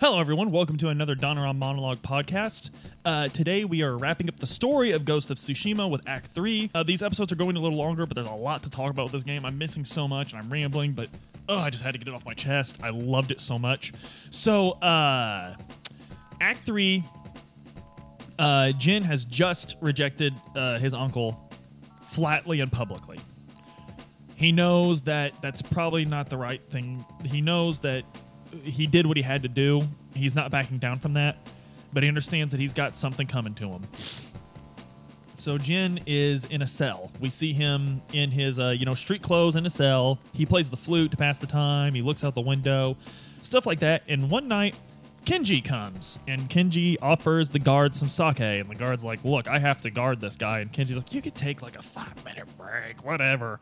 Hello, everyone. Welcome to another Donaron Monologue podcast. Uh, today, we are wrapping up the story of Ghost of Tsushima with Act 3. Uh, these episodes are going a little longer, but there's a lot to talk about with this game. I'm missing so much and I'm rambling, but oh, I just had to get it off my chest. I loved it so much. So, uh, Act 3, uh, Jin has just rejected uh, his uncle flatly and publicly. He knows that that's probably not the right thing. He knows that he did what he had to do. He's not backing down from that, but he understands that he's got something coming to him. So Jin is in a cell. We see him in his, uh, you know, street clothes in a cell. He plays the flute to pass the time. He looks out the window, stuff like that. And one night, Kenji comes, and Kenji offers the guard some sake, and the guard's like, "Look, I have to guard this guy." And Kenji's like, "You could take like a five minute break, whatever."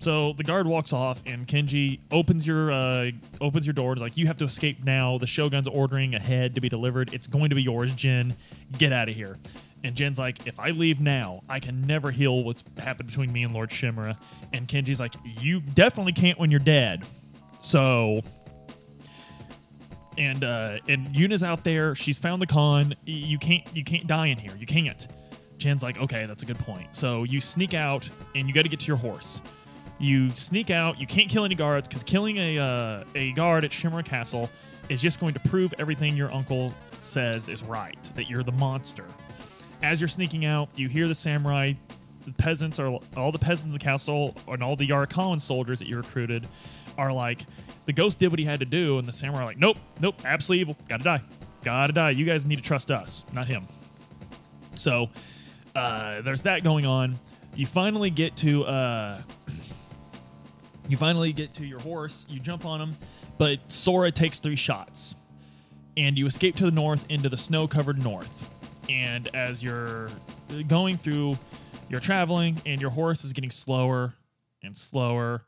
So the guard walks off, and Kenji opens your uh, opens your door. It's like you have to escape now. The Shogun's ordering a head to be delivered. It's going to be yours, Jin. Get out of here. And Jin's like, if I leave now, I can never heal what's happened between me and Lord Shimura. And Kenji's like, you definitely can't when you're dead. So and uh and Yuna's out there. She's found the Khan. You can't you can't die in here. You can't. Jin's like, okay, that's a good point. So you sneak out and you got to get to your horse. You sneak out. You can't kill any guards because killing a uh, a guard at Shimura Castle is just going to prove everything your uncle says is right. That you're the monster. As you're sneaking out, you hear the samurai. The peasants are all the peasants in the castle and all the Yarikawan soldiers that you recruited are like, the ghost did what he had to do, and the samurai are like, nope, nope, absolutely evil, gotta die, gotta die. You guys need to trust us, not him. So uh, there's that going on. You finally get to uh, you finally get to your horse. You jump on him, but Sora takes three shots, and you escape to the north into the snow-covered north. And as you're going through, you're traveling, and your horse is getting slower and slower.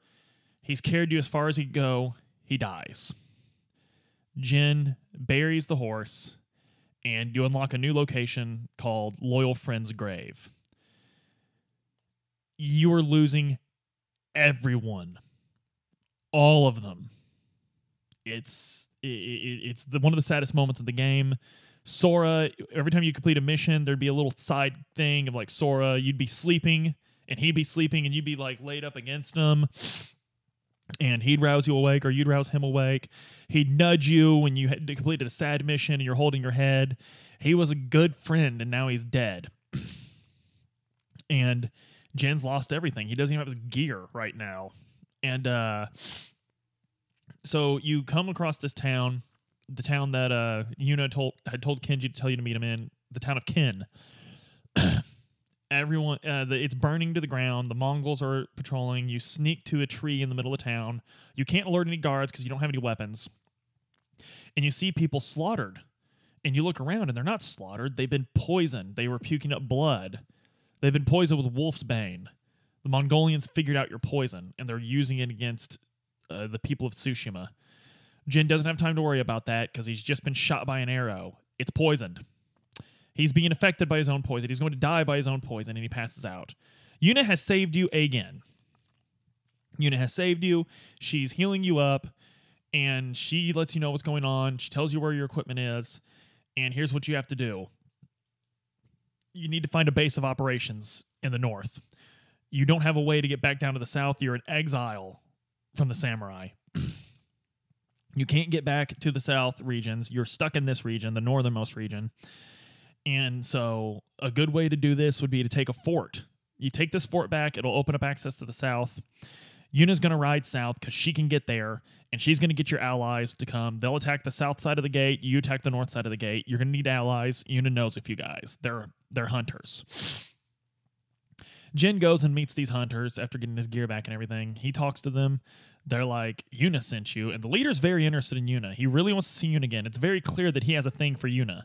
He's carried you as far as he can go. He dies. Jin buries the horse, and you unlock a new location called Loyal Friend's Grave. You are losing everyone, all of them. It's it, it, it's the, one of the saddest moments of the game. Sora, every time you complete a mission, there'd be a little side thing of like Sora, you'd be sleeping and he'd be sleeping and you'd be like laid up against him and he'd rouse you awake or you'd rouse him awake. He'd nudge you when you had completed a sad mission and you're holding your head. He was a good friend and now he's dead. and Jin's lost everything. He doesn't even have his gear right now. And uh so you come across this town, the town that uh Yuna told had told Kenji to tell you to meet him in, the town of Ken. everyone uh, the, it's burning to the ground. The mongols are patrolling. You sneak to a tree in the middle of town. You can't alert any guards because you don't have any weapons. And you see people slaughtered. And you look around and they're not slaughtered. They've been poisoned. They were puking up blood. They've been poisoned with wolf's bane the mongolians figured out your poison and they're using it against uh, the people of tsushima jin doesn't have time to worry about that because he's just been shot by an arrow it's poisoned He's being affected by his own poison. He's going to die by his own poison, and he passes out. Yuna has saved you again. Yuna has saved you. She's healing you up, and she lets you know what's going on. She tells you where your equipment is, and here's what you have to do. You need to find a base of operations in the north. You don't have a way to get back down to the south. You're in exile from the samurai. you can't get back to the south regions. You're stuck in this region, the northernmost region. And so, a good way to do this would be to take a fort. You take this fort back, it'll open up access to the south. Yuna's going to ride south because she can get there, and she's going to get your allies to come. They'll attack the south side of the gate. You attack the north side of the gate. You're going to need allies. Yuna knows a few guys. They're they're hunters. Jin goes and meets these hunters after getting his gear back and everything. He talks to them. They're like, Yuna sent you. And the leader's very interested in Yuna. He really wants to see Yuna again. It's very clear that he has a thing for Yuna.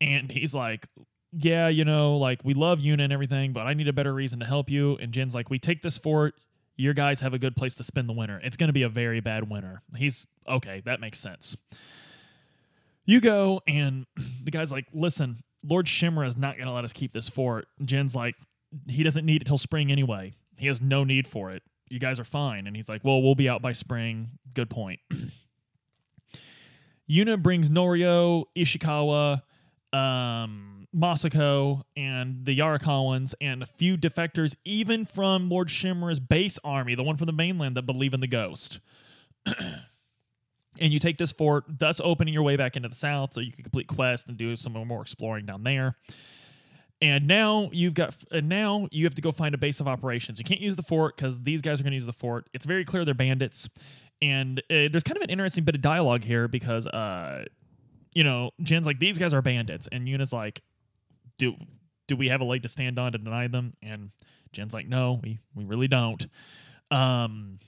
And he's like, yeah, you know, like we love Yuna and everything, but I need a better reason to help you. And Jin's like, we take this fort. Your guys have a good place to spend the winter. It's going to be a very bad winter. He's okay. That makes sense. You go, and the guy's like, listen, Lord Shimura is not going to let us keep this fort. Jin's like, he doesn't need it till spring anyway. He has no need for it. You guys are fine. And he's like, well, we'll be out by spring. Good point. Yuna brings Norio, Ishikawa, um, Masako, and the Yarikawans, and a few defectors, even from Lord Shimura's base army, the one from the mainland that believe in the ghost. and you take this fort, thus opening your way back into the south, so you can complete quests and do some more exploring down there. And now you've got, and now you have to go find a base of operations. You can't use the fort because these guys are going to use the fort. It's very clear they're bandits, and uh, there's kind of an interesting bit of dialogue here because, uh, you know, Jin's like these guys are bandits, and Yuna's like, do do we have a leg to stand on to deny them? And Jin's like, no, we we really don't. Um,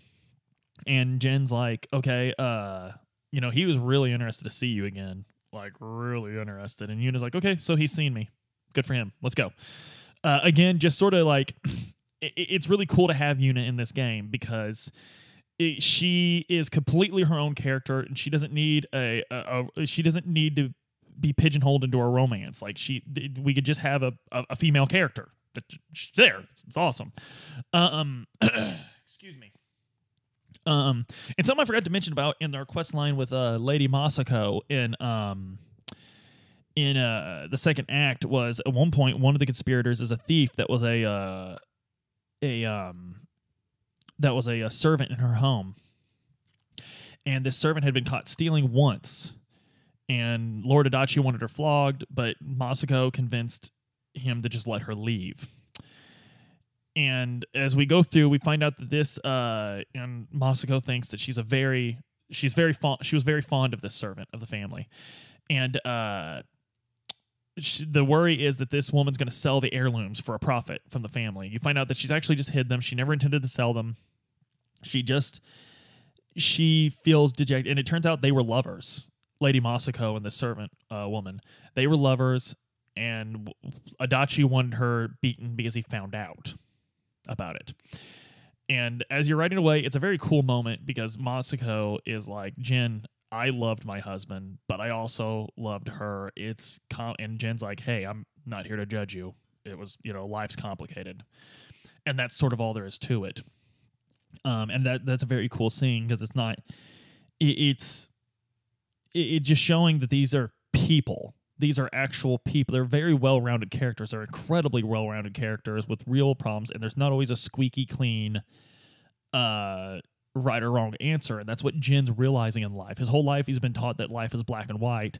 and Jin's like, okay, uh, you know, he was really interested to see you again, like really interested. And Yuna's like, okay, so he's seen me good for him. Let's go. Uh, again, just sort of like it, it's really cool to have Yuna in this game because it, she is completely her own character and she doesn't need a, a, a, she doesn't need to be pigeonholed into a romance. Like she, we could just have a, a, a female character that's there. It's, it's awesome. Um, excuse me. Um, and something I forgot to mention about in our quest line with uh, Lady Masako in um in uh, the second act was at one point one of the conspirators is a thief that was a uh, a um that was a, a servant in her home, and this servant had been caught stealing once, and Lord Adachi wanted her flogged, but Masako convinced him to just let her leave. And as we go through, we find out that this uh, and Masako thinks that she's a very she's very fond she was very fond of this servant of the family, and uh, the worry is that this woman's going to sell the heirlooms for a profit from the family. You find out that she's actually just hid them. She never intended to sell them. She just she feels dejected, and it turns out they were lovers. Lady Masako and the servant uh, woman, they were lovers, and Adachi wanted her beaten because he found out about it. And as you're riding away, it's a very cool moment because Masako is like, Jin, I loved my husband, but I also loved her. It's com- and Jin's like, "Hey, I'm not here to judge you. It was, you know, life's complicated." And that's sort of all there is to it. Um, and that that's a very cool scene because it's not it, it's it, it just showing that these are people. These are actual people. They're very well-rounded characters. They're incredibly well-rounded characters with real problems and there's not always a squeaky clean uh right or wrong answer. And that's what Jin's realizing in life. His whole life, he's been taught that life is black and white.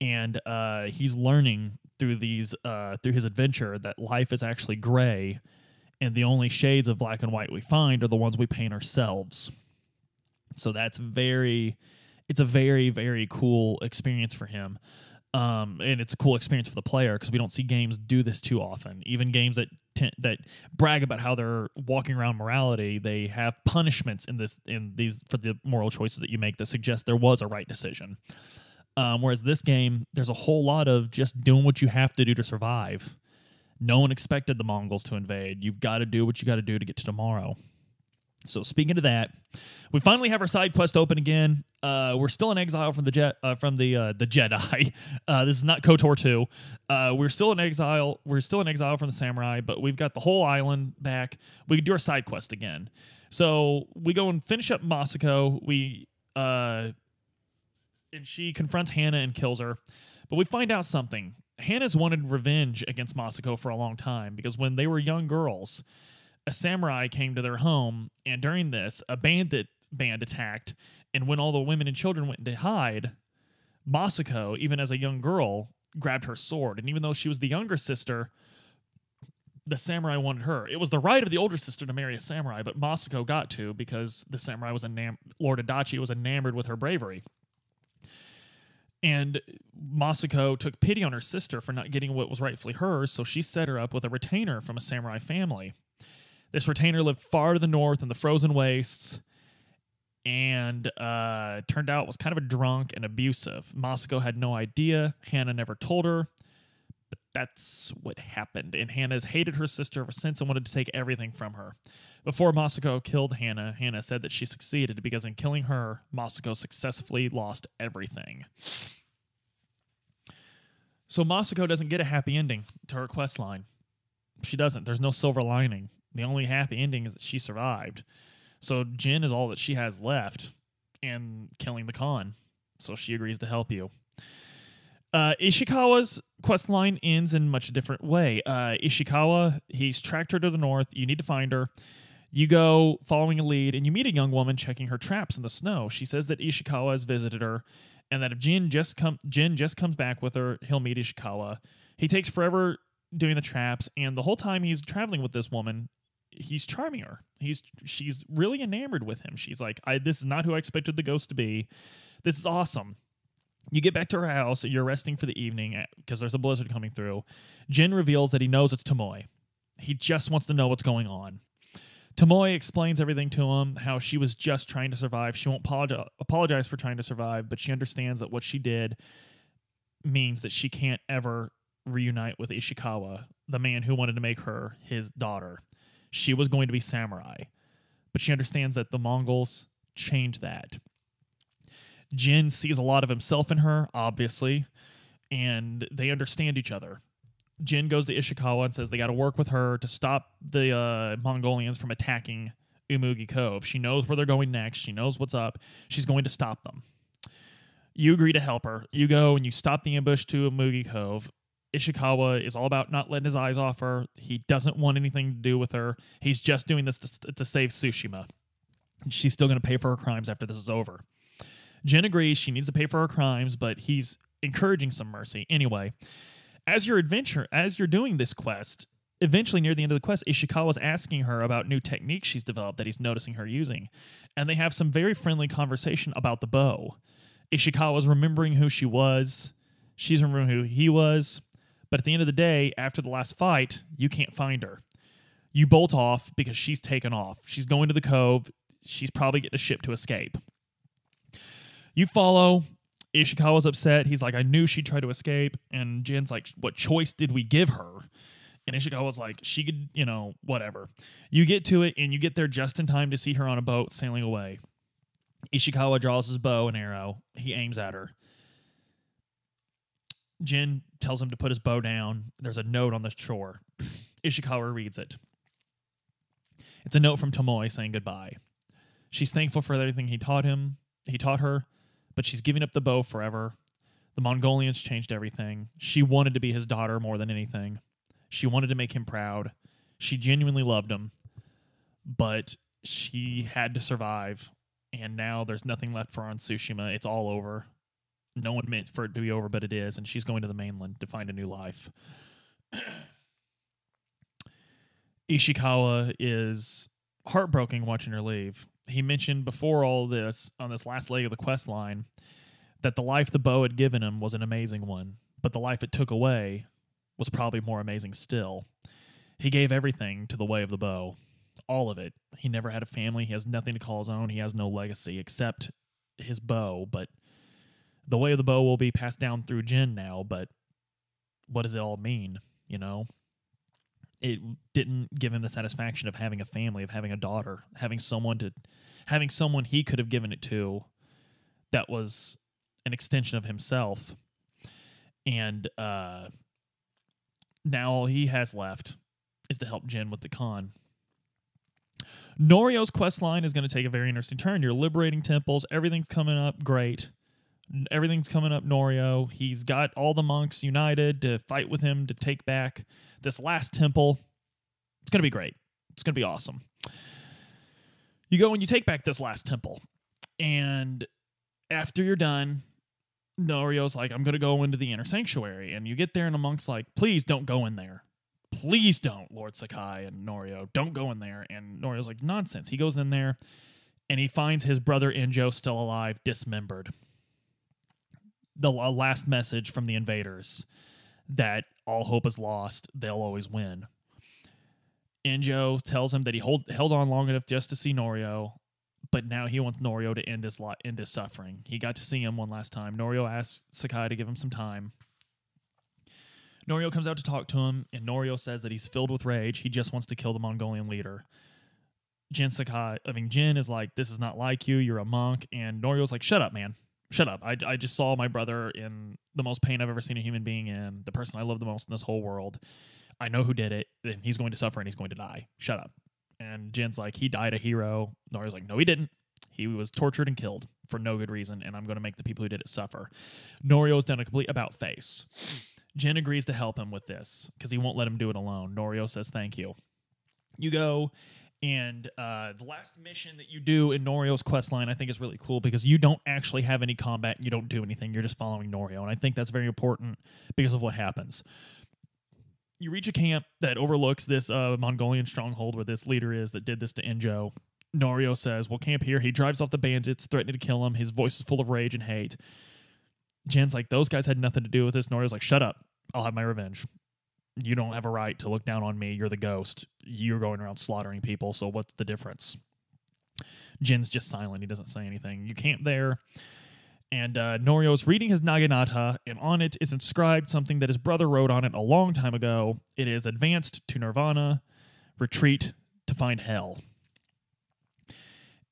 And uh, he's learning through these uh, through his adventure that life is actually gray, and the only shades of black and white we find are the ones we paint ourselves. So that's very, it's a very very cool experience for him. Um, and it's a cool experience for the player because we don't see games do this too often. Even games that that brag about how they're walking around morality, they have punishments in this in these for the moral choices that you make that suggest there was a right decision. Um, whereas this game, there's a whole lot of just doing what you have to do to survive. No one expected the Mongols to invade. You've got to do what you got to do to get to tomorrow. So speaking of that, we finally have our side quest open again. Uh, we're still in exile from the jet uh, from the uh, the Jedi. Uh, this is not Kotor two. Uh, we're still in exile. We're still in exile from the samurai, but we've got the whole island back. We can do our side quest again. So we go and finish up Masako. We uh, and she confronts Hannah and kills her. But we find out something. Hana's wanted revenge against Masako for a long time because when they were young girls, a samurai came to their home, and during this, a bandit band attacked. And when all the women and children went to hide, Masako, even as a young girl, grabbed her sword. And even though she was the younger sister, the samurai wanted her. It was the right of the older sister to marry a samurai, but Masako got to because the samurai was enamored. Lord Adachi was enamored with her bravery. And Masako took pity on her sister for not getting what was rightfully hers, so she set her up with a retainer from a samurai family. This retainer lived far to the north in the frozen wastes and uh, turned out was kind of a drunk and abusive. Masako had no idea. Hannah never told her, but that's what happened. And Hana has hated her sister ever since and wanted to take everything from her. Before Masako killed Hannah, Hannah said that she succeeded because in killing her, Masako successfully lost everything. So Masako doesn't get a happy ending to her quest line. She doesn't. There's no silver lining. The only happy ending is that she survived. So Jin is all that she has left, and killing the Khan. So she agrees to help you. Uh, Ishikawa's quest line ends in much different way. Uh, Ishikawa, he's tracked her to the north. You need to find her. You go following a lead, and you meet a young woman checking her traps in the snow. She says that Ishikawa has visited her, and that if Jin just come Jin just comes back with her, he'll meet Ishikawa. He takes forever doing the traps, and the whole time he's traveling with this woman, he's charming her. He's she's really enamored with him. She's like, I this is not who I expected the ghost to be. This is awesome. You get back to her house, you're resting for the evening eh, because there's a blizzard coming through. Jin reveals that he knows it's Tomoe. He just wants to know what's going on. Tomoe explains everything to him, how she was just trying to survive. She won't apologize for trying to survive, but she understands that what she did means that she can't ever reunite with Ishikawa, the man who wanted to make her his daughter. She was going to be samurai, but she understands that the Mongols change that. Jin sees a lot of himself in her, obviously, and they understand each other. Jin goes to Ishikawa and says they got to work with her to stop the uh, Mongolians from attacking Umugi Cove. She knows where they're going next. She knows what's up. She's going to stop them. You agree to help her. You go and you stop the ambush to Umugi Cove. Ishikawa is all about not letting his eyes off her. He doesn't want anything to do with her. He's just doing this to, to save Tsushima. She's still going to pay for her crimes after this is over. Jin agrees she needs to pay for her crimes, but he's encouraging some mercy. Anyway, as your adventure, as you're doing this quest, eventually near the end of the quest, Ishikawa's asking her about new techniques she's developed that he's noticing her using. And they have some very friendly conversation about the bow. Ishikawa's remembering who she was, she's remembering who he was. But at the end of the day, after the last fight, you can't find her. You bolt off because she's taken off. She's going to the cove. She's probably getting a ship to escape. You follow. Ishikawa's upset. He's like, I knew she'd try to escape. And Jin's like, What choice did we give her? And Ishikawa's like, She could, you know, whatever. You get to it and you get there just in time to see her on a boat sailing away. Ishikawa draws his bow and arrow. He aims at her. Jin tells him to put his bow down. There's a note on the shore. Ishikawa reads it. It's a note from Tomoe saying goodbye. She's thankful for everything he taught him. He taught her, but she's giving up the bow forever. The Mongolians changed everything. She wanted to be his daughter more than anything. She wanted to make him proud. She genuinely loved him, but she had to survive. And now there's nothing left for on Tsushima. It's all over no one meant for it to be over, but it is, and she's going to the mainland to find a new life. Ishikawa is heartbroken watching her leave. He mentioned before all this on this last leg of the quest line that the life the bow had given him was an amazing one, but the life it took away was probably more amazing still. He gave everything to the way of the bow, all of it. He never had a family. He has nothing to call his own. He has no legacy except his bow, but the way of the bow will be passed down through Jin now, but what does it all mean? You know, it didn't give him the satisfaction of having a family, of having a daughter, having someone to, having someone he could have given it to, that was an extension of himself, and uh, now all he has left is to help Jin with the Khan. Norio's quest line is going to take a very interesting turn. You're liberating temples, everything's coming up great everything's coming up Norio. He's got all the monks united to fight with him to take back this last temple. It's going to be great. It's going to be awesome. You go and you take back this last temple. And after you're done, Norio's like, I'm going to go into the inner sanctuary. And you get there, and the monk's like, please don't go in there. Please don't, Lord Sakai and Norio. Don't go in there. And Norio's like, nonsense. He goes in there and he finds his brother Enjo still alive, dismembered the last message from the invaders that all hope is lost, they'll always win. Enjo tells him that he hold, held on long enough just to see Norio, but now he wants Norio to end his lot, end his suffering. He got to see him one last time. Norio asks Sakai to give him some time. Norio comes out to talk to him, and Norio says that he's filled with rage. He just wants to kill the Mongolian leader. Jin Sakai, I mean, Jin is like, This is not like you. You're a monk. And Norio's like, Shut up, man shut up. I, I just saw my brother in the most pain I've ever seen a human being in, the person I love the most in this whole world. I know who did it, and he's going to suffer and he's going to die. Shut up. And Jin's like, he died a hero. Norio's like, no, he didn't. He was tortured and killed for no good reason, and I'm going to make the people who did it suffer. Norio's done a complete about face. Jin agrees to help him with this because he won't let him do it alone. Norio says thank you. You go, and uh, the last mission that you do in Norio's quest line, I think, is really cool because you don't actually have any combat. You don't do anything. You're just following Norio, and I think that's very important because of what happens. You reach a camp that overlooks this uh, Mongolian stronghold where this leader is that did this to Enjo. Norio says, "We'll camp here." He drives off the bandits, threatening to kill him. His voice is full of rage and hate. Jin's like, "Those guys had nothing to do with this." Norio's like, "Shut up! I'll have my revenge." You don't have a right to look down on me. You're the ghost. You're going around slaughtering people. So what's the difference? Jin's just silent. He doesn't say anything. You camp there. And uh, Norio's reading his Naginata, and on it is inscribed something that his brother wrote on it a long time ago. It is advanced to Nirvana, retreat to find hell.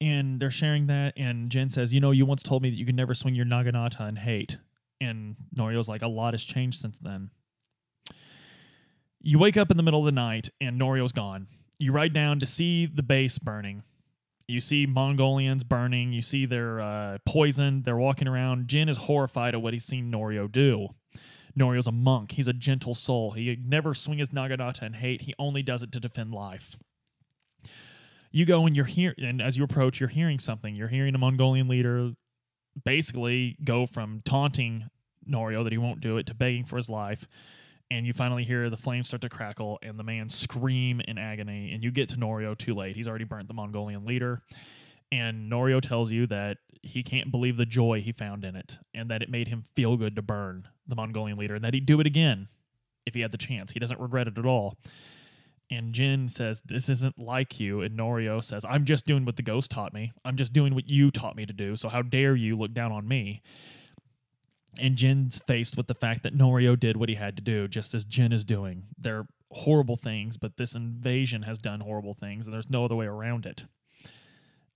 And they're sharing that, and Jin says, You know, you once told me that you could never swing your Naginata in hate. And Norio's like, A lot has changed since then. You wake up in the middle of the night and Norio's gone. You ride down to see the base burning. You see Mongolians burning. You see they're uh, poisoned. They're walking around. Jin is horrified at what he's seen Norio do. Norio's a monk. He's a gentle soul. He never swings his naginata in hate. He only does it to defend life. You go and you're here, and as you approach, you're hearing something. You're hearing a Mongolian leader basically go from taunting Norio that he won't do it to begging for his life and you finally hear the flames start to crackle and the man scream in agony and you get to Norio too late. He's already burnt the Mongolian leader. And Norio tells you that he can't believe the joy he found in it and that it made him feel good to burn the Mongolian leader and that he'd do it again if he had the chance. He doesn't regret it at all. And Jin says, This isn't like you. And Norio says, I'm just doing what the ghost taught me. I'm just doing what you taught me to do. So how dare you look down on me? And Jin's faced with the fact that Norio did what he had to do, just as Jin is doing. They're horrible things, but this invasion has done horrible things, and there's no other way around it.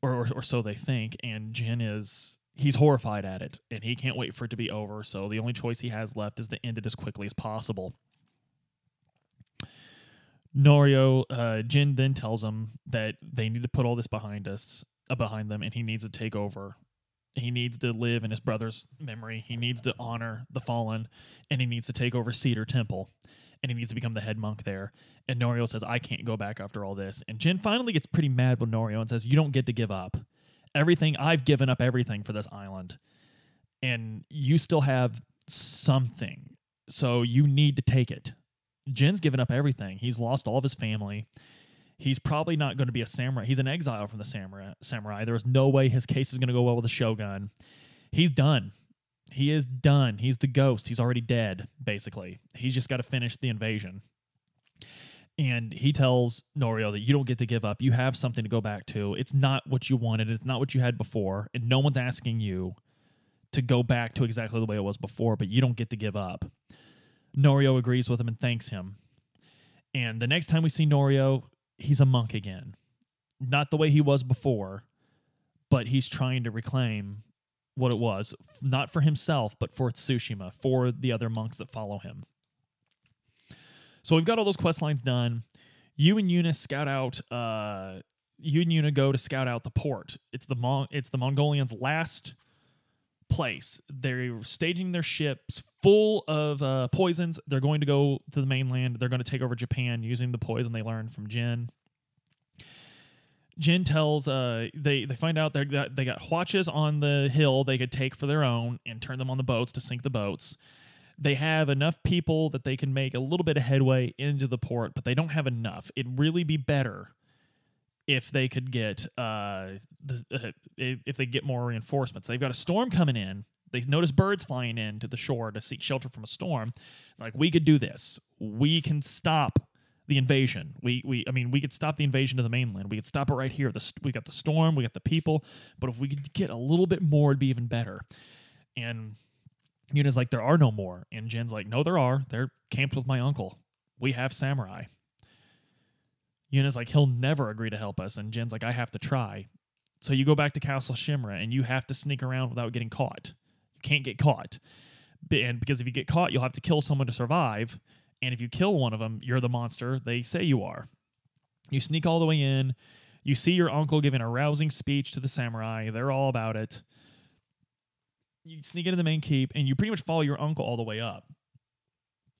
Or, or, or so they think. And Jin is he's horrified at it, and he can't wait for it to be over. So the only choice he has left is to end it as quickly as possible. Norio, uh, Jin then tells him that they need to put all this behind us, uh, behind them, and he needs to take over he needs to live in his brother's memory. He needs to honor the fallen, and he needs to take over Cedar Temple, and he needs to become the head monk there. And Norio says, "I can't go back after all this." And Jin finally gets pretty mad with Norio and says, "You don't get to give up everything. I've given up everything for this island, and you still have something, so you need to take it." Jin's given up everything. He's lost all of his family he's probably not going to be a samurai. He's an exile from the samurai. Samurai. There's no way his case is going to go well with the shogun. He's done. He is done. He's the ghost. He's already dead, basically. He's just got to finish the invasion. And he tells Norio that you don't get to give up. You have something to go back to. It's not what you wanted. It's not what you had before. And no one's asking you to go back to exactly the way it was before, but you don't get to give up. Norio agrees with him and thanks him. And the next time we see Norio, he's a monk again. Not the way he was before, but he's trying to reclaim what it was, not for himself, but for Tsushima, for the other monks that follow him. So we've got all those quest lines done. You and Yuna scout out. Uh, you and Yuna go to scout out the port. It's the Mon- It's the Mongolians' last place. They're staging their ships full of uh, poisons. They're going to go to the mainland. They're going to take over Japan using the poison they learned from Jin. Jin tells uh, they they find out they got they got watches on the hill they could take for their own and turn them on the boats to sink the boats. They have enough people that they can make a little bit of headway into the port, but they don't have enough. It'd really be better if they could get uh, the, uh, if they get more reinforcements. They've got a storm coming in. They notice birds flying in to the shore to seek shelter from a storm. Like we could do this. We can stop the invasion. We we I mean we could stop the invasion of the mainland. We could stop it right here. The, we got the storm. We got the people. But if we could get a little bit more, it'd be even better. And Yuna's like, there are no more. And Jin's like, no, there are. They're camped with my uncle. We have samurai. Yuna's like, he'll never agree to help us. And Jin's like, I have to try. So you go back to Castle Shimura and you have to sneak around without getting caught. You can't get caught. And because if you get caught, you'll have to kill someone to survive. And if you kill one of them, you're the monster they say you are. You sneak all the way in. You see your uncle giving a rousing speech to the samurai. They're all about it. You sneak into the main keep and you pretty much follow your uncle all the way up.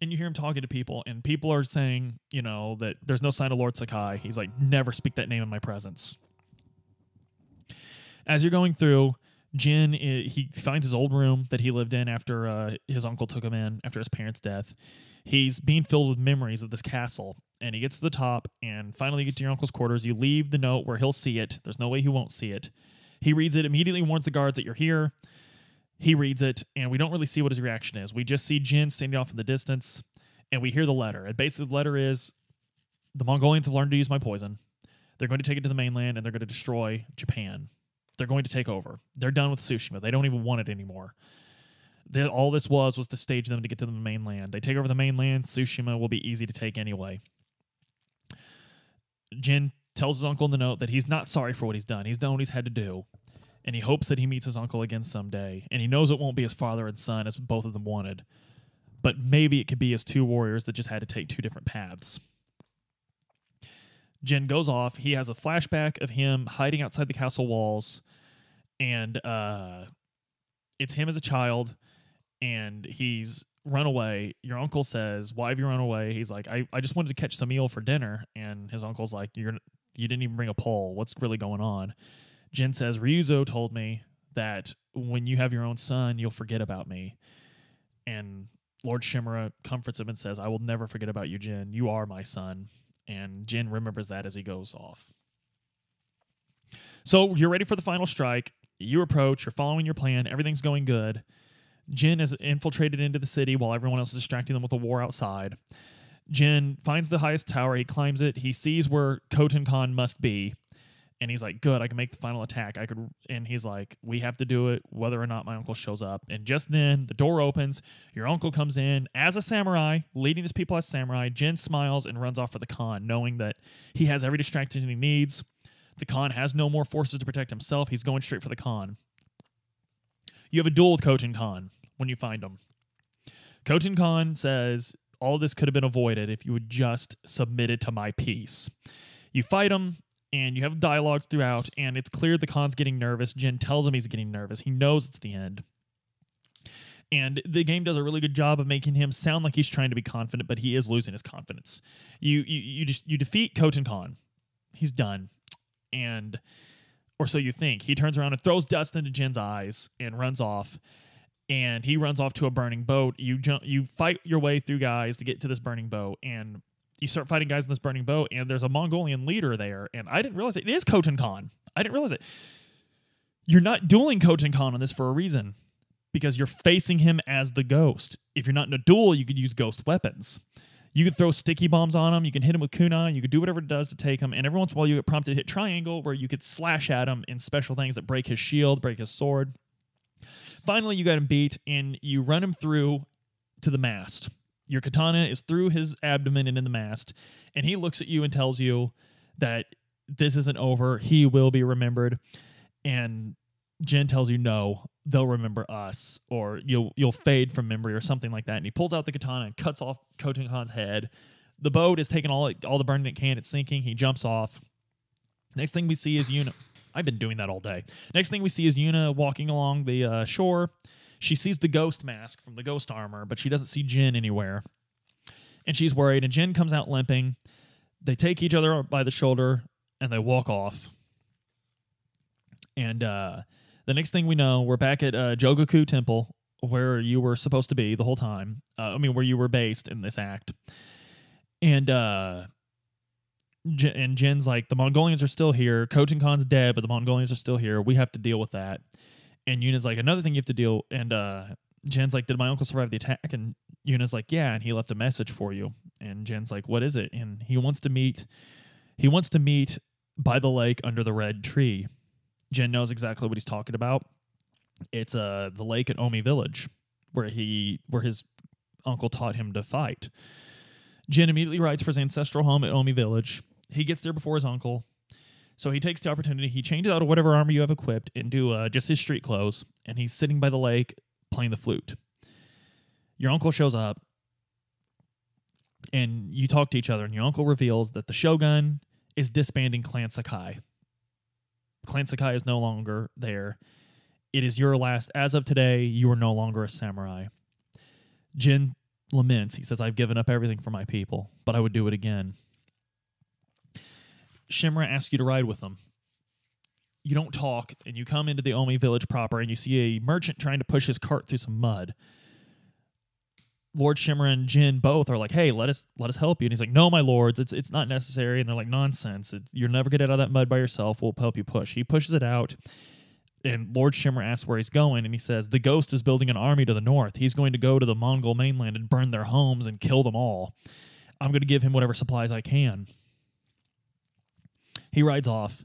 And you hear him talking to people, and people are saying, you know, that there's no sign of Lord Sakai. He's like, never speak that name in my presence. As you're going through, Jin he finds his old room that he lived in after uh, his uncle took him in after his parents' death. He's being filled with memories of this castle, and he gets to the top and finally you get to your uncle's quarters. You leave the note where he'll see it. There's no way he won't see it. He reads it, immediately warns the guards that you're here. He reads it, and we don't really see what his reaction is. We just see Jin standing off in the distance, and we hear the letter. And basically, the letter is the Mongolians have learned to use my poison. They're going to take it to the mainland, and they're going to destroy Japan. They're going to take over. They're done with Tsushima. They don't even want it anymore. All this was was to stage them to get to the mainland. They take over the mainland. Tsushima will be easy to take anyway. Jin tells his uncle in the note that he's not sorry for what he's done. He's done what he's had to do. And he hopes that he meets his uncle again someday. And he knows it won't be his father and son as both of them wanted. But maybe it could be as two warriors that just had to take two different paths. Jin goes off. He has a flashback of him hiding outside the castle walls, and uh, it's him as a child, and he's run away. Your uncle says, "Why have you run away?" He's like, "I, I just wanted to catch some eel for dinner," and his uncle's like, "You're you didn't even bring a pole. What's really going on?" Jin says, "Ryuzo told me that when you have your own son, you'll forget about me," and Lord Shimura comforts him and says, "I will never forget about you, Jin. You are my son." and Jin remembers that as he goes off. So you're ready for the final strike. You approach, you're following your plan, everything's going good. Jin is infiltrated into the city while everyone else is distracting them with a war outside. Jin finds the highest tower, he climbs it, he sees where Khoten Khan must be, and he's like, "Good, I can make the final attack." I could, and he's like, "We have to do it, whether or not my uncle shows up." And just then, the door opens. Your uncle comes in as a samurai, leading his people as samurai. Jin smiles and runs off for the Khan, knowing that he has every distraction he needs. The Khan has no more forces to protect himself. He's going straight for the Khan. You have a duel with Khoten Khan when you find him. Khoten Khan says, All this could have been avoided if you had just submitted to my peace. You fight him, and you have dialogues throughout, and it's clear the Khan's getting nervous. Jin tells him he's getting nervous. He knows it's the end. And the game does a really good job of making him sound like he's trying to be confident, but he is losing his confidence. You you you just you defeat Khoten Khan. He's done. And or so you think. He turns around and throws dust into Jin's eyes and runs off. And he runs off to a burning boat. You jump you fight your way through guys to get to this burning boat and you start fighting guys in this burning boat, and there's a Mongolian leader there, and I didn't realize it, it is Khoten Khan. I didn't realize it. You're not dueling Khoten Khan on this for a reason, because you're facing him as the ghost. If you're not in a duel, you could use ghost weapons. You could throw sticky bombs on him. You can hit him with kunai. You could do whatever it does to take him. And every once in a while, you get prompted to hit triangle, where you could slash at him in special things that break his shield, break his sword. Finally, you got him beat, and you run him through to the mast. Your katana is through his abdomen and in the mast, and he looks at you and tells you that this isn't over. He will be remembered. And Jin tells you no, they'll remember us, or you'll you'll fade from memory, or something like that. And he pulls out the katana and cuts off Khoten Khan's head. The boat is taking all all the burning it can. It's sinking. He jumps off. Next thing we see is Yuna. I've been doing that all day. Next thing we see is Yuna walking along the uh, shore. She sees the ghost mask from the ghost armor, but she doesn't see Jin anywhere. And she's worried, and Jin comes out limping. They take each other by the shoulder and they walk off. And uh, the next thing we know, we're back at uh, Jogaku Temple, where you were supposed to be the whole time. Uh, I mean, where you were based in this act. And uh, J- and Jin's like, the Mongolians are still here. Khan's dead, but the Mongolians are still here. We have to deal with that. And Yuna's like, another thing you have to deal. And uh, Jin's like, did my uncle survive the attack? And Yuna's like, yeah, and he left a message for you. And Jin's like, what is it? And he wants to meet. He wants to meet by the lake under the red tree. Jin knows exactly what he's talking about. It's uh the lake at Omi Village, where he where his uncle taught him to fight. Jin immediately rides for his ancestral home at Omi Village. He gets there before his uncle. So he takes the opportunity. He changes out of whatever armor you have equipped into uh, just his street clothes, and he's sitting by the lake playing the flute. Your uncle shows up, and you talk to each other, and your uncle reveals that the shogun is disbanding Clan Sakai. Clan Sakai is no longer there. It is your last. As of today, you are no longer a samurai. Jin laments. He says, I've given up everything for my people, but I would do it again. Shimura asks you to ride with them. You don't talk, and you come into the Omi village proper, and you see a merchant trying to push his cart through some mud. Lord Shimmer and Jin both are like, "Hey, let us let us help you." And he's like, "No, my lords, it's it's not necessary." And they're like, "Nonsense! It's, you'll never get out of that mud by yourself. We'll help you push." He pushes it out, and Lord Shimmer asks where he's going, and he says, "The ghost is building an army to the north. He's going to go to the Mongol mainland and burn their homes and kill them all. I'm going to give him whatever supplies I can." He rides off.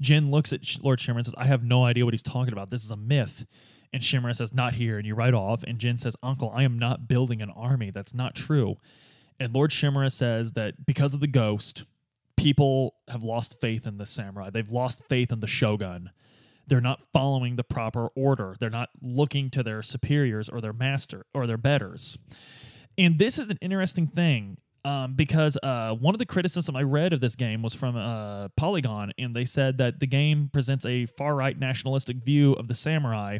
Jin looks at Lord Shimura and says, "I have no idea what he's talking about. This is a myth." And Shimura says, Not here. And you ride off. And Jin says, Uncle, I am not building an army. That's not true. And Lord Shimura says that because of the ghost, people have lost faith in the samurai. They've lost faith in the shogun. They're not following the proper order. They're not looking to their superiors or their master or their betters. And this is an interesting thing um, because uh, one of the criticisms I read of this game was from uh, Polygon, and they said that the game presents a far right nationalistic view of the samurai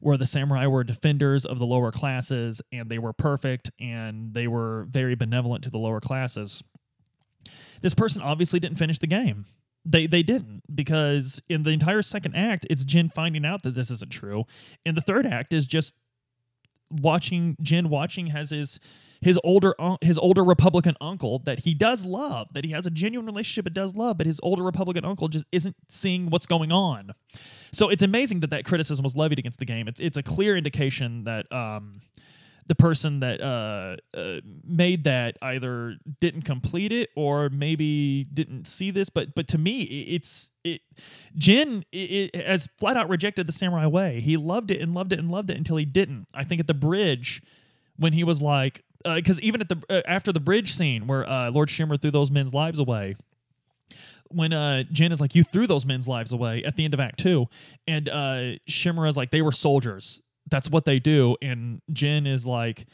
where the samurai were defenders of the lower classes and they were perfect and they were very benevolent to the lower classes. This person obviously didn't finish the game. They they didn't because in the entire second act it's Jin finding out that this isn't true. And the third act is just watching Jin watching has his his older his older Republican uncle that he does love, that he has a genuine relationship but does love, but his older Republican uncle just isn't seeing what's going on. So it's amazing that that criticism was levied against the game. It's it's a clear indication that um, the person that uh, uh, made that either didn't complete it or maybe didn't see this. But but to me, it's it. Jin it, it has flat out rejected the samurai way. He loved it and loved it and loved it until he didn't. I think at the bridge when he was like, because uh, even at the uh, after the bridge scene where uh, Lord Shimmer threw those men's lives away, when uh Jin is like, you threw those men's lives away at the end of Act Two, and uh Shimura is like, they were soldiers. That's what they do. And Jin is like,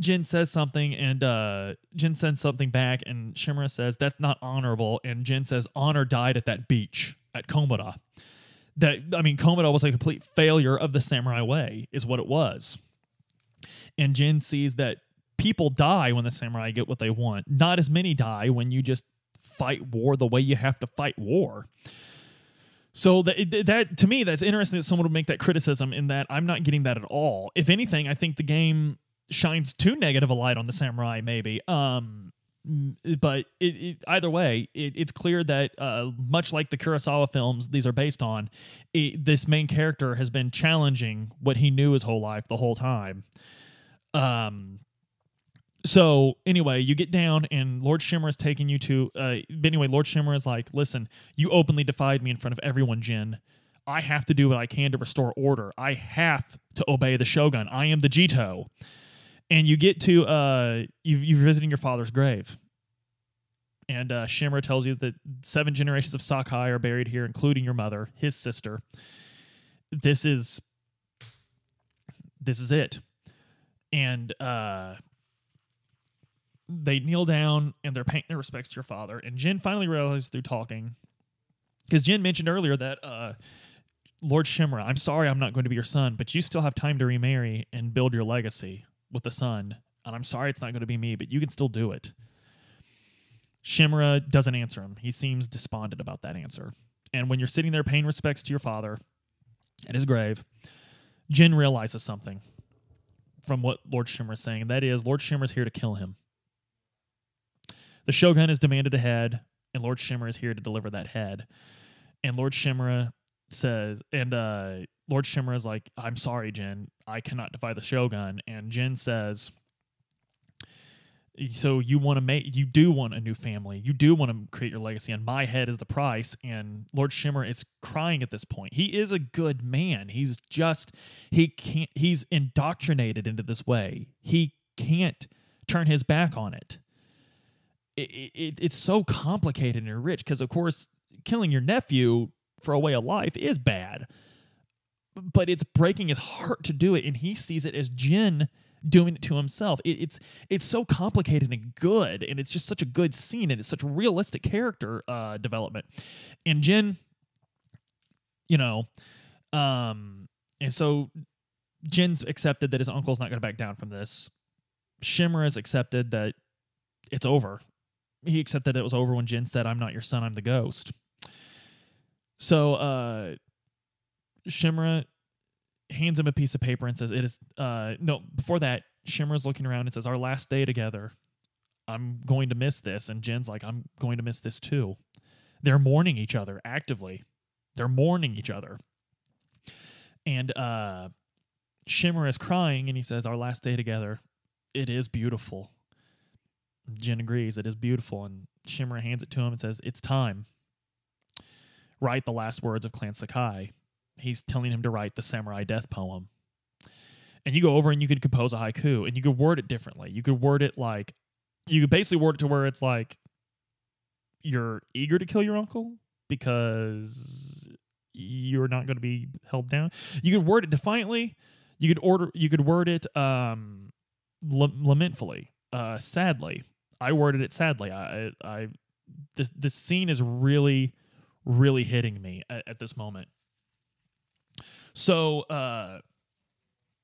Jin says something, and uh Jin sends something back, and Shimmer says that's not honorable, and Jin says honor died at that beach at Komoda. That I mean, Komoda was a complete failure of the samurai way, is what it was. And Jin sees that people die when the samurai get what they want. Not as many die when you just fight war the way you have to fight war. So that, that to me, that's interesting that someone would make that criticism. In that I'm not getting that at all. If anything, I think the game shines too negative a light on the samurai. Maybe. Um, but it, it, either way, it, it's clear that uh, much like the Kurosawa films these are based on, this main character has been challenging what he knew his whole life the whole time. Um, so anyway, you get down and Lord Shimmer is taking you to. Uh, anyway, Lord Shimmer is like, "Listen, you openly defied me in front of everyone, Jin. I have to do what I can to restore order. I have to obey the Shogun. I am the Jito." And you get to uh, you you're visiting your father's grave, and uh, Shimura tells you that seven generations of Sakai are buried here, including your mother, his sister. This is this is it, and uh they kneel down and they're paying their respects to your father. And Jin finally realizes through talking, because Jin mentioned earlier that uh, Lord Shimra, I'm sorry I'm not going to be your son, but you still have time to remarry and build your legacy with the son. And I'm sorry it's not going to be me, but you can still do it. Shimra doesn't answer him. He seems despondent about that answer. And when you're sitting there paying respects to your father at his grave, Jin realizes something from what Lord Shimmer is saying. That is, Lord Shimmer is here to kill him. The Shogun has demanded a head, and Lord Shimmer is here to deliver that head. And Lord Shimura says, and uh, Lord Shimura is like, I'm sorry, Jin, I cannot defy the Shogun. And Jin says, so you want to make you do want a new family. You do want to create your legacy. And my head is the price. And lord shimmer is crying at this point. He is a good man. He's just he can't he's indoctrinated into this way. He can't turn his back on it. It, it, it's so complicated and rich because, of course, killing your nephew for a way of life is bad, but it's breaking his heart to do it, and he sees it as Jin doing it to himself. It, it's it's so complicated and good, and it's just such a good scene, and it's such realistic character uh, development. And Jin you know. Um, and so Jin's accepted that his uncle's not going to back down from this. Shimmer has accepted that it's over. He accepted it was over when Jin said, I'm not your son, I'm the ghost. So uh Shimura hands him a piece of paper and says, It is uh no, before that, Shimura's looking around and says, Our last day together. I'm going to miss this. And Jin's like, I'm going to miss this too. They're mourning each other actively. They're mourning each other. And uh Shimura is crying and he says, Our last day together, it is beautiful. Jin agrees, it is beautiful. And Shimura hands it to him and says, It's time. Write the last words of Clan Sakai. He's telling him to write the samurai death poem. And you go over and you could compose a haiku and you could word it differently. You could word it like, you could basically word it to where it's like, you're eager to kill your uncle because you're not going to be held down. You could word it defiantly. You could order. You could word it um, lamentfully, uh, sadly. I worded it sadly. I, I, this this scene is really, really hitting me at, at this moment. So, uh,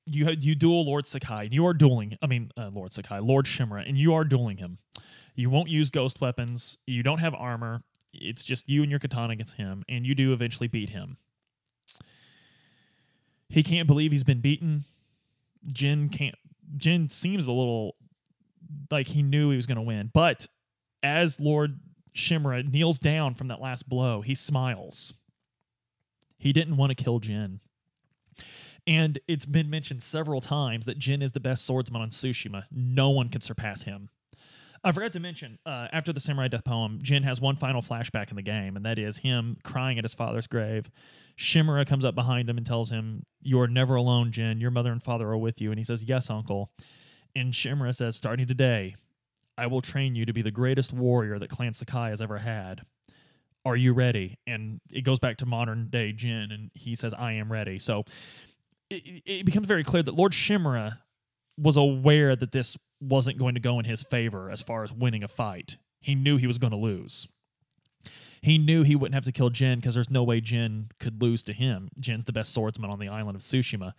you you duel Lord Sakai, and you are dueling. I mean, uh, Lord Sakai, Lord Shimura, and you are dueling him. You won't use ghost weapons. You don't have armor. It's just you and your katana against him, and you do eventually beat him. He can't believe he's been beaten. Jin can't. Jin seems a little like he knew he was going to win, but as Lord Shimura kneels down from that last blow, he smiles. He didn't want to kill Jin. And it's been mentioned several times that Jin is the best swordsman on Tsushima. No one can surpass him. I forgot to mention, uh, after the Samurai Death poem, Jin has one final flashback in the game, and that is him crying at his father's grave. Shimura comes up behind him and tells him, You are never alone, Jin. Your mother and father are with you. And he says, Yes, uncle. And Shimura says, Starting today, I will train you to be the greatest warrior that Clan Sakai has ever had. Are you ready? And it goes back to modern day Jin, and he says, I am ready. So it, it becomes very clear that Lord Shimura was aware that this wasn't going to go in his favor as far as winning a fight. He knew he was going to lose. He knew he wouldn't have to kill Jin because there's no way Jin could lose to him. Jin's the best swordsman on the island of Tsushima.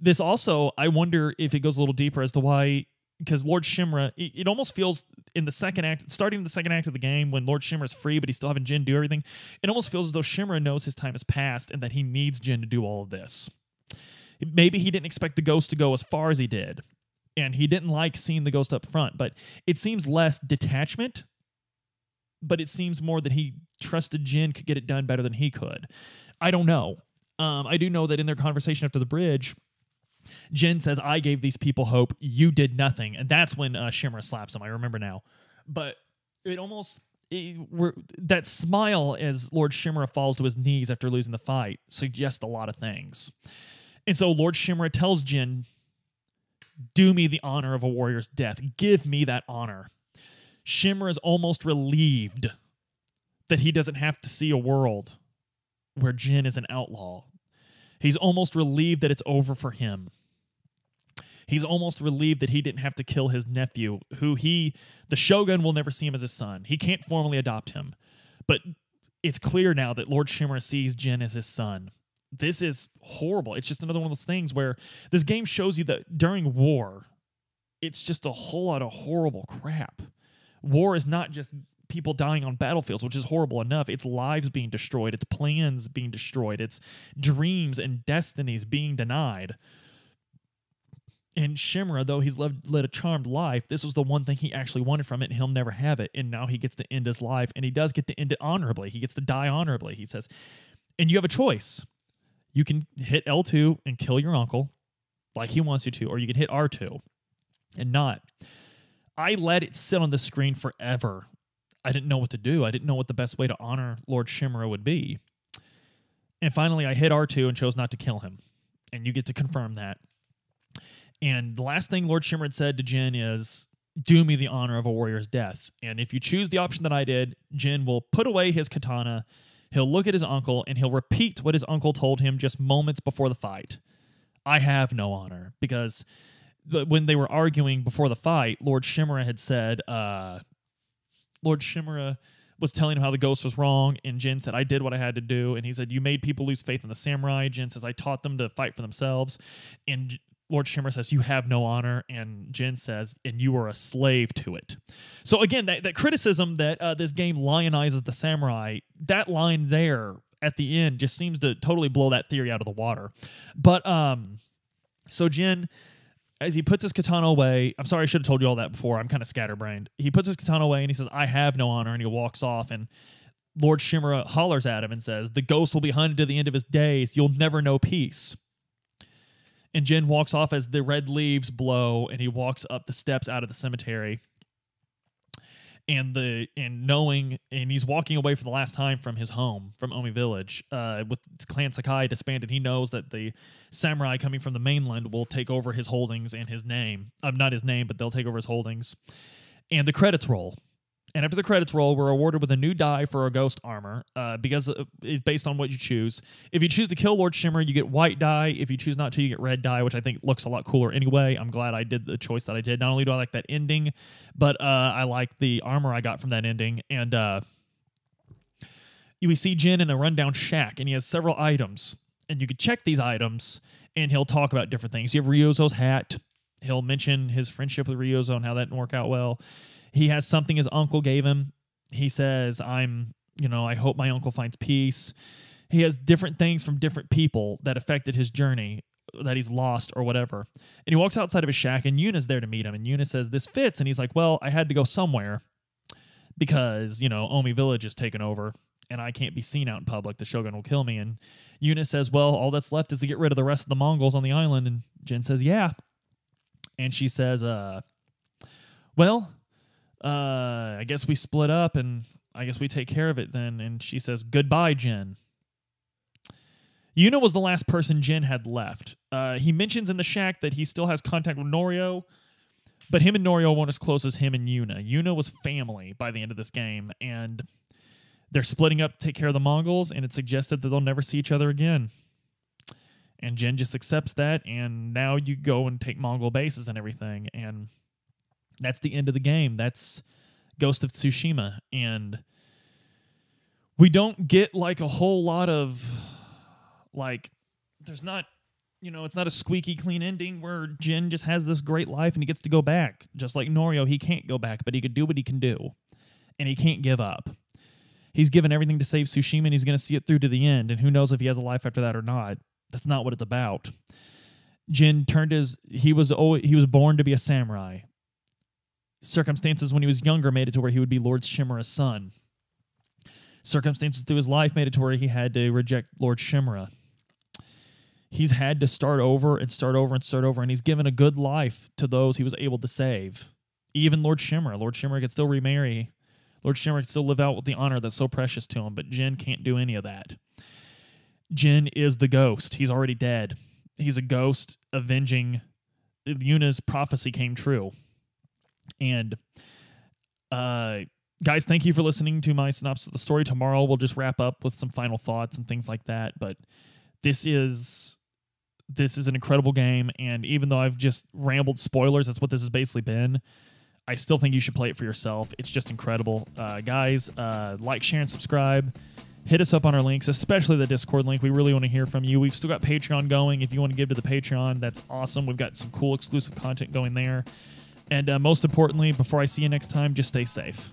This also, I wonder if it goes a little deeper as to why, because Lord Shimura, it, it almost feels in the second act, starting in the second act of the game, when Lord Shimura's free, but he's still having Jin do everything, it almost feels as though Shimura knows his time has passed and that he needs Jin to do all of this. Maybe he didn't expect the ghost to go as far as he did and he didn't like seeing the ghost up front. But it seems less detachment, but it seems more that he trusted Jin could get it done better than he could. I don't know. Um, I do know that in their conversation after the bridge, Jin says, "I gave these people hope. You did nothing," and that's when uh, Shimura slaps him. I remember now, but it almost. It, that smile as Lord Shimura falls to his knees after losing the fight suggests a lot of things. And so Lord Shimura tells Jin do me the honor of a warrior's death. Give me that honor. Shimura is almost relieved that he doesn't have to see a world where Jin is an outlaw. He's almost relieved that it's over for him. He's almost relieved that he didn't have to kill his nephew, who he, the shogun, will never see him as his son. He can't formally adopt him. But it's clear now that Lord Shimura sees Jin as his son this is horrible. It's just another one of those things where this game shows you that during war, it's just a whole lot of horrible crap. War is not just people dying on battlefields, which is horrible enough. It's lives being destroyed, it's plans being destroyed, it's dreams and destinies being denied. And Shimura, though he's led, led a charmed life, this was the one thing he actually wanted from it, and he'll never have it. And now he gets to end his life, and he does get to end it honorably. He gets to die honorably, he says. And you have a choice you can hit L2 and kill your uncle like he wants you to, or you can hit R2 and not. I let it sit on the screen forever. I didn't know what to do. I didn't know what the best way to honor Lord Shimura would be. And finally, I hit R2 and chose not to kill him. And you get to confirm that. And the last thing Lord Shimura had said to Jin is, Do me the honor of a warrior's death. And if you choose the option that I did, Jin will put away his katana He'll look at his uncle and he'll repeat what his uncle told him just moments before the fight. I have no honor because when they were arguing before the fight, Lord Shimura had said, uh, Lord Shimura was telling him how the ghost was wrong, and Jin said, I did what I had to do. And he said, You made people lose faith in the samurai. Jin says, I taught them to fight for themselves. And Lord Shimura says, You have no honor. And Jin says, And you are a slave to it. So, again, that, that criticism that uh, this game lionizes the samurai, that line there at the end just seems to totally blow that theory out of the water. But, um, so Jin as he puts his katana away, I'm sorry I should have told you all that before. I'm kind of scatterbrained. He puts his katana away and he says, I have no honor. And he walks off. And Lord Shimura hollers at him and says, The ghost will be hunted to the end of his days. You'll never know peace. And Jin walks off as the red leaves blow and he walks up the steps out of the cemetery. And the and knowing and he's walking away for the last time from his home from Omi village uh, with clan Sakai disbanded. He knows that the samurai coming from the mainland will take over his holdings and his name. Um, not his name but they'll take over his holdings. And the credits roll and after the credits roll, we're awarded with a new dye for our ghost armor uh, because uh, it's based on what you choose. If you choose to kill Lord Shimura, you get white dye. If you choose not to, you get red dye, which I think looks a lot cooler anyway. I'm glad I did the choice that I did. Not only do I like that ending, but uh, I like the armor I got from that ending. And uh, we see Jin in a rundown shack, and he has several items. And you can check these items, and he'll talk about different things. You have Ryozo's hat. He'll mention his friendship with Ryozo and how that didn't work out well he has something his uncle gave him. He says, I'm, you know, I hope my uncle finds peace. He has different things from different people that affected his journey that he's lost or whatever. And he walks outside of his shack and Yuna's there to meet him. And Yuna says, This fits. And he's like, Well, I had to go somewhere because, you know, Omi Village is taken over and I can't be seen out in public. The Shogun will kill me. And Yuna says, Well, all that's left is to get rid of the rest of the Mongols on the island. And Jin says, Yeah. And she says, uh, Well, uh, I guess we split up and I guess we take care of it then. And she says, Goodbye, Jin. Yuna was the last person Jin had left. Uh, he mentions in the shack that he still has contact with Norio, but him and Norio weren't as close as him and Yuna. Yuna was family by the end of this game, and they're splitting up to take care of the Mongols, and it's suggested that they'll never see each other again. And Jin just accepts that, and now you go and take Mongol bases and everything, and that's the end of the game. That's Ghost of Tsushima. And we don't get like a whole lot of like there's not you know, it's not a squeaky clean ending where Jin just has this great life and he gets to go back. Just like Norio, he can't go back, but he could do what he can do. And he can't give up. He's given everything to save Tsushima and he's going to see it through to the end. And who knows if he has a life after that or not. That's not what it's about. Jin turned his he was he was born to be a samurai circumstances when he was younger made it to where he would be Lord Shimura's son. Circumstances through his life made it to where he had to reject Lord Shimura. He's had to start over and start over and start over, and he's given a good life to those he was able to save. Even Lord Shimura. Lord Shimura could still remarry. Lord Shimura could still live out with the honor that's so precious to him, but Jin can't do any of that. Jin is the ghost. He's already dead. He's a ghost avenging Yuna's prophecy came true. And uh, guys, thank you for listening to my synopsis of the story. Tomorrow we'll just wrap up with some final thoughts and things like that. But this is this is an incredible game, and even though I've just rambled spoilers, that's what this has basically been. I still think you should play it for yourself. It's just incredible, uh, guys. Uh, like, share, and subscribe. Hit us up on our links, especially the Discord link. We really want to hear from you. We've still got Patreon going. If you want to give to the Patreon, that's awesome. We've got some cool exclusive content going there. And uh, most importantly, before I see you next time, just stay safe.